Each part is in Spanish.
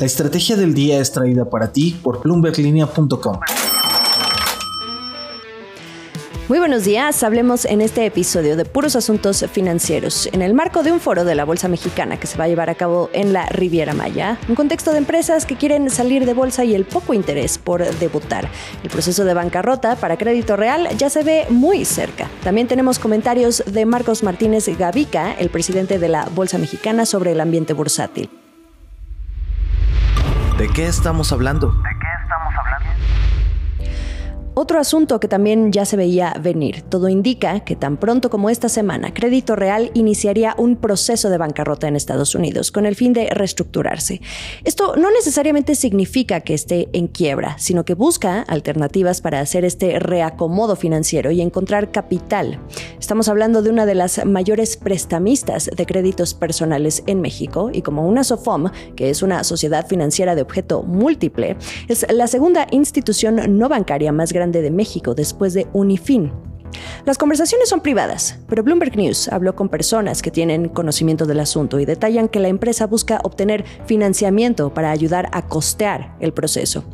La estrategia del día es traída para ti por bloomberglinea.com. Muy buenos días, hablemos en este episodio de puros asuntos financieros, en el marco de un foro de la Bolsa Mexicana que se va a llevar a cabo en la Riviera Maya, un contexto de empresas que quieren salir de bolsa y el poco interés por debutar. El proceso de bancarrota para Crédito Real ya se ve muy cerca. También tenemos comentarios de Marcos Martínez Gavica, el presidente de la Bolsa Mexicana, sobre el ambiente bursátil. ¿De qué estamos hablando? Otro asunto que también ya se veía venir. Todo indica que tan pronto como esta semana, Crédito Real iniciaría un proceso de bancarrota en Estados Unidos con el fin de reestructurarse. Esto no necesariamente significa que esté en quiebra, sino que busca alternativas para hacer este reacomodo financiero y encontrar capital. Estamos hablando de una de las mayores prestamistas de créditos personales en México y como una SOFOM, que es una sociedad financiera de objeto múltiple, es la segunda institución no bancaria más grande de México después de Unifin. Las conversaciones son privadas, pero Bloomberg News habló con personas que tienen conocimiento del asunto y detallan que la empresa busca obtener financiamiento para ayudar a costear el proceso.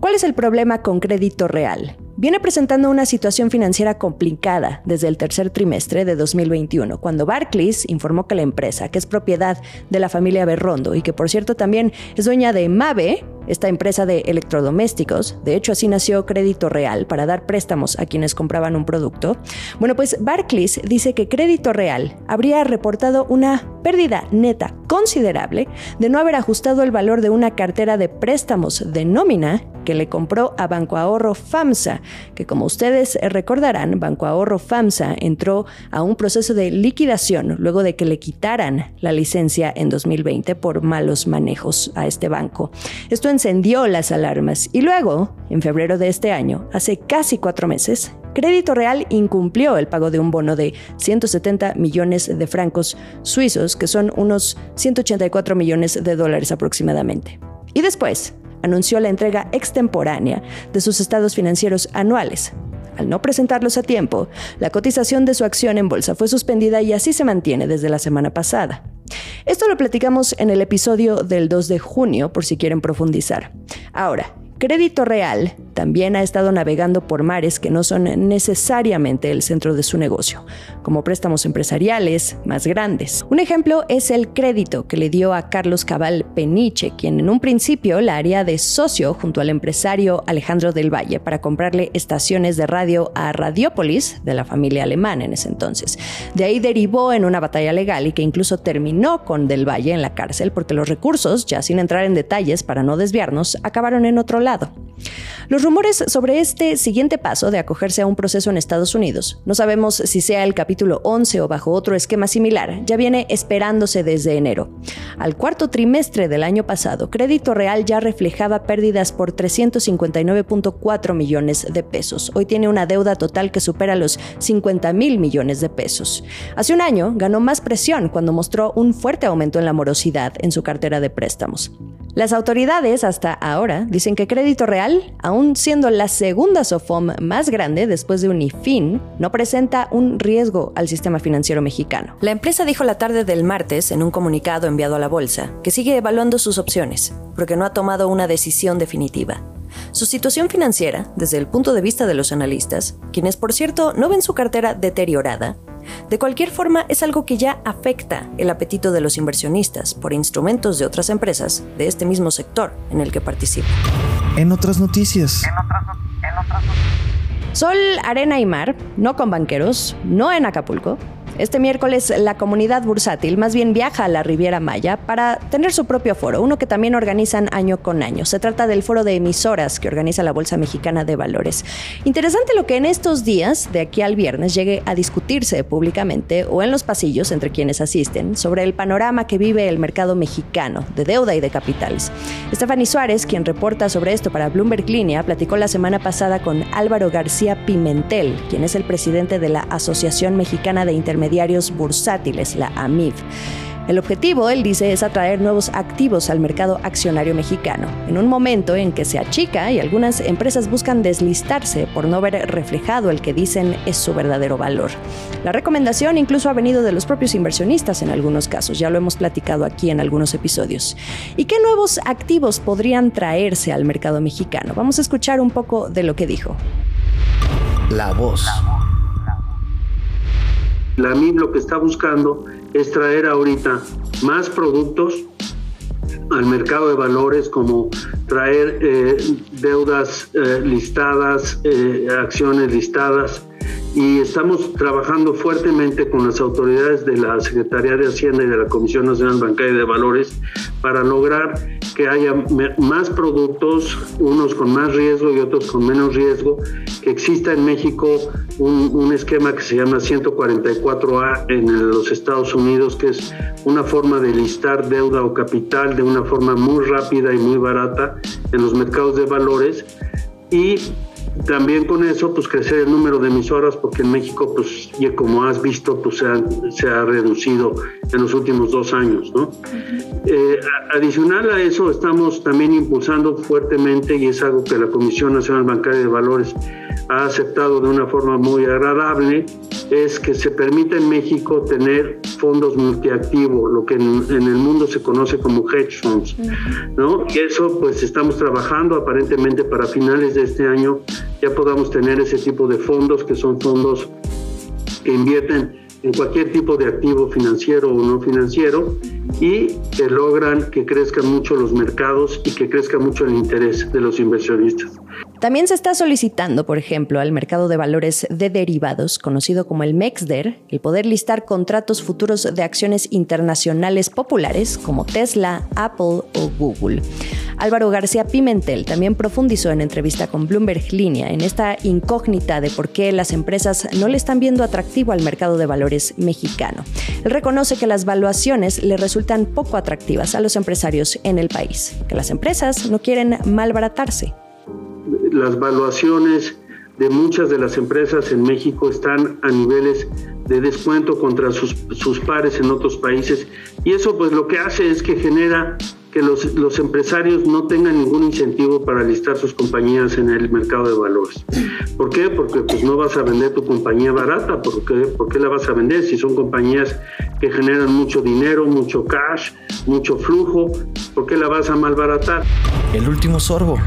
¿Cuál es el problema con crédito real? Viene presentando una situación financiera complicada desde el tercer trimestre de 2021, cuando Barclays informó que la empresa, que es propiedad de la familia Berrondo y que por cierto también es dueña de Mave, esta empresa de electrodomésticos, de hecho así nació Crédito Real para dar préstamos a quienes compraban un producto. Bueno, pues Barclays dice que Crédito Real habría reportado una pérdida neta considerable de no haber ajustado el valor de una cartera de préstamos de nómina que le compró a Banco Ahorro FAMSA, que como ustedes recordarán, Banco Ahorro FAMSA entró a un proceso de liquidación luego de que le quitaran la licencia en 2020 por malos manejos a este banco. Esto encendió las alarmas y luego, en febrero de este año, hace casi cuatro meses, Crédito Real incumplió el pago de un bono de 170 millones de francos suizos, que son unos 184 millones de dólares aproximadamente. Y después, anunció la entrega extemporánea de sus estados financieros anuales. Al no presentarlos a tiempo, la cotización de su acción en bolsa fue suspendida y así se mantiene desde la semana pasada. Esto lo platicamos en el episodio del 2 de junio por si quieren profundizar. Ahora, Crédito Real también ha estado navegando por mares que no son necesariamente el centro de su negocio, como préstamos empresariales más grandes. Un ejemplo es el crédito que le dio a Carlos Cabal Peniche, quien en un principio la haría de socio junto al empresario Alejandro del Valle para comprarle estaciones de radio a Radiopolis, de la familia alemana en ese entonces. De ahí derivó en una batalla legal y que incluso terminó con Del Valle en la cárcel porque los recursos, ya sin entrar en detalles para no desviarnos, acabaron en otro lado. Los rumores sobre este siguiente paso de acogerse a un proceso en Estados Unidos, no sabemos si sea el capítulo 11 o bajo otro esquema similar, ya viene esperándose desde enero. Al cuarto trimestre del año pasado, Crédito Real ya reflejaba pérdidas por 359.4 millones de pesos. Hoy tiene una deuda total que supera los 50 mil millones de pesos. Hace un año ganó más presión cuando mostró un fuerte aumento en la morosidad en su cartera de préstamos. Las autoridades hasta ahora dicen que Crédito Real, aún siendo la segunda SOFOM más grande después de Unifin, no presenta un riesgo al sistema financiero mexicano. La empresa dijo la tarde del martes en un comunicado enviado a la bolsa que sigue evaluando sus opciones, porque no ha tomado una decisión definitiva. Su situación financiera, desde el punto de vista de los analistas, quienes por cierto no ven su cartera deteriorada, de cualquier forma, es algo que ya afecta el apetito de los inversionistas por instrumentos de otras empresas de este mismo sector en el que participan. En otras noticias. Sol, arena y mar, no con banqueros, no en Acapulco, este miércoles la comunidad bursátil más bien viaja a la Riviera Maya para tener su propio foro, uno que también organizan año con año. Se trata del foro de emisoras que organiza la Bolsa Mexicana de Valores. Interesante lo que en estos días, de aquí al viernes, llegue a discutirse públicamente o en los pasillos entre quienes asisten sobre el panorama que vive el mercado mexicano de deuda y de capitales. Stephanie Suárez, quien reporta sobre esto para Bloomberg Línea, platicó la semana pasada con Álvaro García Pimentel, quien es el presidente de la Asociación Mexicana de Intermediarios Diarios Bursátiles, la AMIF. El objetivo, él dice, es atraer nuevos activos al mercado accionario mexicano, en un momento en que se achica y algunas empresas buscan deslistarse por no ver reflejado el que dicen es su verdadero valor. La recomendación incluso ha venido de los propios inversionistas en algunos casos, ya lo hemos platicado aquí en algunos episodios. ¿Y qué nuevos activos podrían traerse al mercado mexicano? Vamos a escuchar un poco de lo que dijo. La voz. MIM lo que está buscando es traer ahorita más productos al mercado de valores como traer eh, deudas eh, listadas, eh, acciones listadas, y estamos trabajando fuertemente con las autoridades de la Secretaría de Hacienda y de la Comisión Nacional Bancaria de Valores para lograr que haya más productos, unos con más riesgo y otros con menos riesgo, que exista en México un, esquema que se llama 144A en los Estados Unidos, que es una forma de listar deuda o capital de una forma muy rápida y muy barata en los mercados de valores. Y también con eso, pues crecer el número de emisoras, porque en México, pues, y como has visto, pues se ha, se ha reducido en los últimos dos años, ¿no? Eh, adicional a eso, estamos también impulsando fuertemente, y es algo que la Comisión Nacional Bancaria de Valores ha aceptado de una forma muy agradable, es que se permita en México tener fondos multiactivos, lo que en, en, el mundo se conoce como hedge funds, ¿no? Y eso pues estamos trabajando aparentemente para finales de este año ya podamos tener ese tipo de fondos que son fondos que invierten en cualquier tipo de activo financiero o no financiero y que logran que crezcan mucho los mercados y que crezca mucho el interés de los inversionistas. También se está solicitando, por ejemplo, al mercado de valores de derivados, conocido como el MEXDER, el poder listar contratos futuros de acciones internacionales populares como Tesla, Apple o Google. Álvaro García Pimentel también profundizó en entrevista con Bloomberg Línea en esta incógnita de por qué las empresas no le están viendo atractivo al mercado de valores mexicano. Él reconoce que las valuaciones le resultan poco atractivas a los empresarios en el país, que las empresas no quieren malbaratarse las valuaciones de muchas de las empresas en México están a niveles de descuento contra sus, sus, pares en otros países y eso pues lo que hace es que genera que los, los, empresarios no tengan ningún incentivo para listar sus compañías en el mercado de valores. ¿Por qué? Porque pues no vas a vender tu compañía barata, ¿por qué, ¿por qué la vas a vender si son compañías que generan mucho dinero, mucho cash, mucho flujo? ¿Por qué la vas a malbaratar? El último sorbo.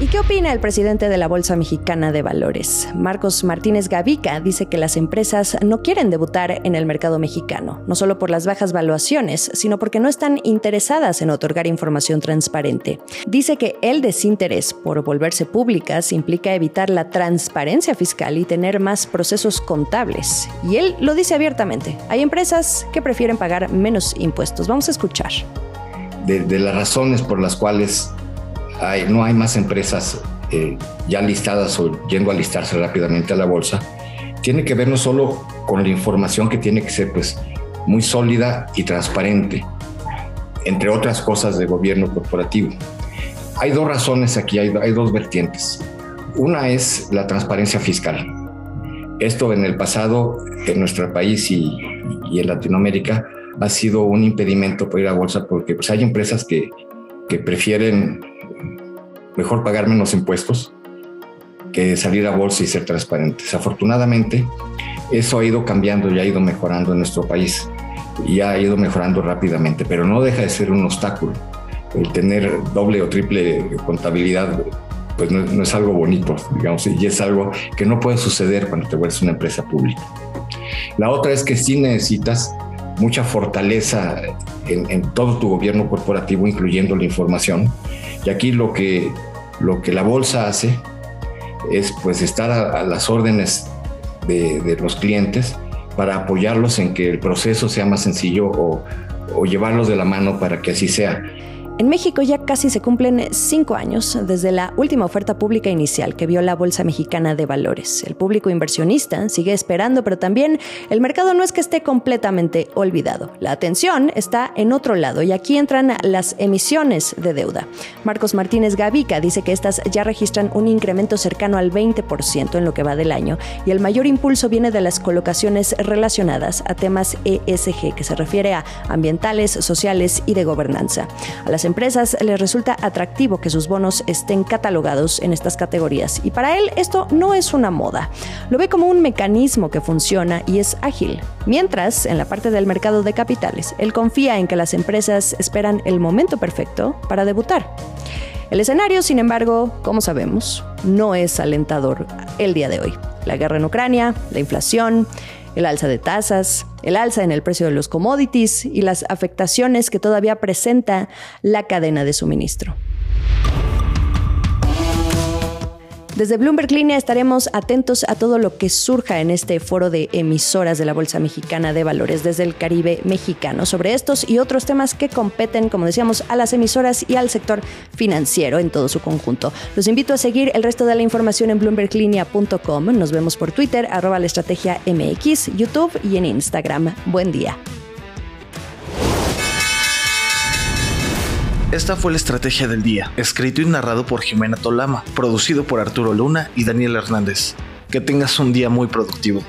¿Y qué opina el presidente de la Bolsa Mexicana de Valores? Marcos Martínez Gavica dice que las empresas no quieren debutar en el mercado mexicano, no solo por las bajas valuaciones, sino porque no están interesadas en otorgar información transparente. Dice que el desinterés por volverse públicas implica evitar la transparencia fiscal y tener más procesos contables. Y él lo dice abiertamente. Hay empresas que prefieren pagar menos impuestos. Vamos a escuchar. De, de las razones por las cuales no hay más empresas eh, ya listadas o yendo a listarse rápidamente a la bolsa, tiene que ver no solo con la información que tiene que ser pues muy sólida y transparente, entre otras cosas de gobierno corporativo. Hay dos razones aquí, hay, dos vertientes. Una es la transparencia fiscal. Esto en el pasado en nuestro país y, y en Latinoamérica ha sido un impedimento para ir a bolsa porque pues, hay empresas que, que prefieren mejor pagar menos impuestos que salir a bolsa y ser transparentes. Afortunadamente, eso ha ido cambiando y ha ido mejorando en nuestro país y ha ido mejorando rápidamente, pero no deja de ser un obstáculo. El tener doble o triple contabilidad pues no, es algo bonito, digamos, y es algo que no puede suceder cuando te vuelves una empresa pública. La otra es que sí necesitas mucha fortaleza en, en todo tu gobierno corporativo, incluyendo la información. Y aquí lo que lo que la bolsa hace es pues estar a, las órdenes de, los clientes para apoyarlos en que el proceso sea más sencillo o, llevarlos de la mano para que así sea. En México ya casi se cumplen cinco años desde la última oferta pública inicial que vio la Bolsa Mexicana de Valores. El público inversionista sigue esperando, pero también el mercado no es que esté completamente olvidado. La atención está en otro lado y aquí entran las emisiones de deuda. Marcos Martínez Gavica dice que estas ya registran un incremento cercano al 20% en lo que va del año y el mayor impulso viene de las colocaciones relacionadas a temas ESG, que se refiere a ambientales, sociales y de gobernanza. A las empresas les resulta atractivo que sus bonos estén catalogados en estas categorías y para él esto no es una moda. Lo ve como un mecanismo que funciona y es ágil. Mientras, en la parte del mercado de capitales, él confía en que las empresas esperan el momento perfecto para debutar. El escenario, sin embargo, como sabemos, no es alentador el día de hoy. La guerra en Ucrania, la inflación, el alza de tasas, el alza en el precio de los commodities y las afectaciones que todavía presenta la cadena de suministro. Desde Bloomberg Línea estaremos atentos a todo lo que surja en este foro de emisoras de la Bolsa Mexicana de Valores desde el Caribe mexicano sobre estos y otros temas que competen, como decíamos, a las emisoras y al sector financiero en todo su conjunto. Los invito a seguir el resto de la información en bloomberglinea.com. Nos vemos por Twitter, arroba la estrategia MX, YouTube y en Instagram. Buen día. Esta fue la estrategia del día, escrito y narrado por Jimena Tolama, producido por Arturo Luna y Daniel Hernández. Que tengas un día muy productivo.